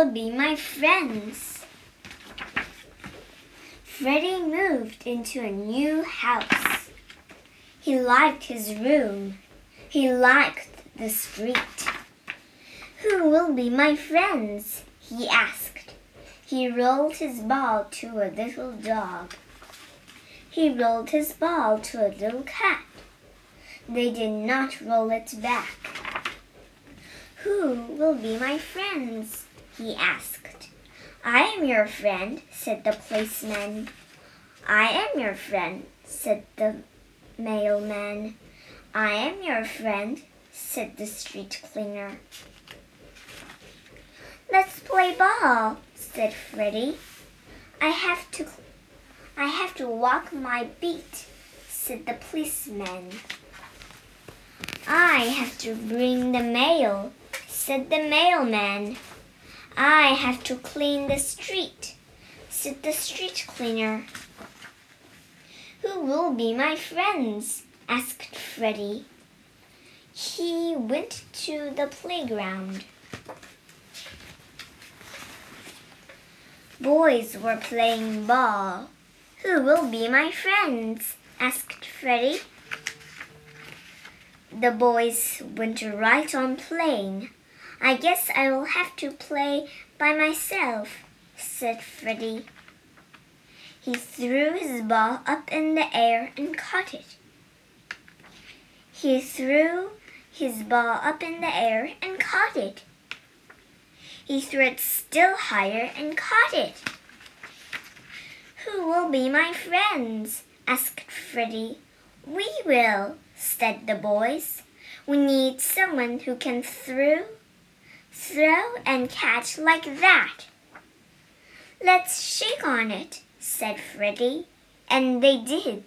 will be my friends? Freddie moved into a new house. He liked his room. He liked the street. Who will be my friends? he asked. He rolled his ball to a little dog. He rolled his ball to a little cat. They did not roll it back. Who will be my friends? He asked. I am your friend, said the policeman. I am your friend, said the mailman. I am your friend, said the street cleaner. Let's play ball, said Freddie. I have to I have to walk my beat, said the policeman. I have to bring the mail, said the mailman. I have to clean the street, said the street cleaner. Who will be my friends? asked Freddie. He went to the playground. Boys were playing ball. Who will be my friends? asked Freddie. The boys went right on playing. I guess I will have to play by myself, said Freddie. He threw his ball up in the air and caught it. He threw his ball up in the air and caught it. He threw it still higher and caught it. Who will be my friends? asked Freddie. We will, said the boys. We need someone who can throw, throw and catch like that. Let's shake on it, said Freddie, and they did.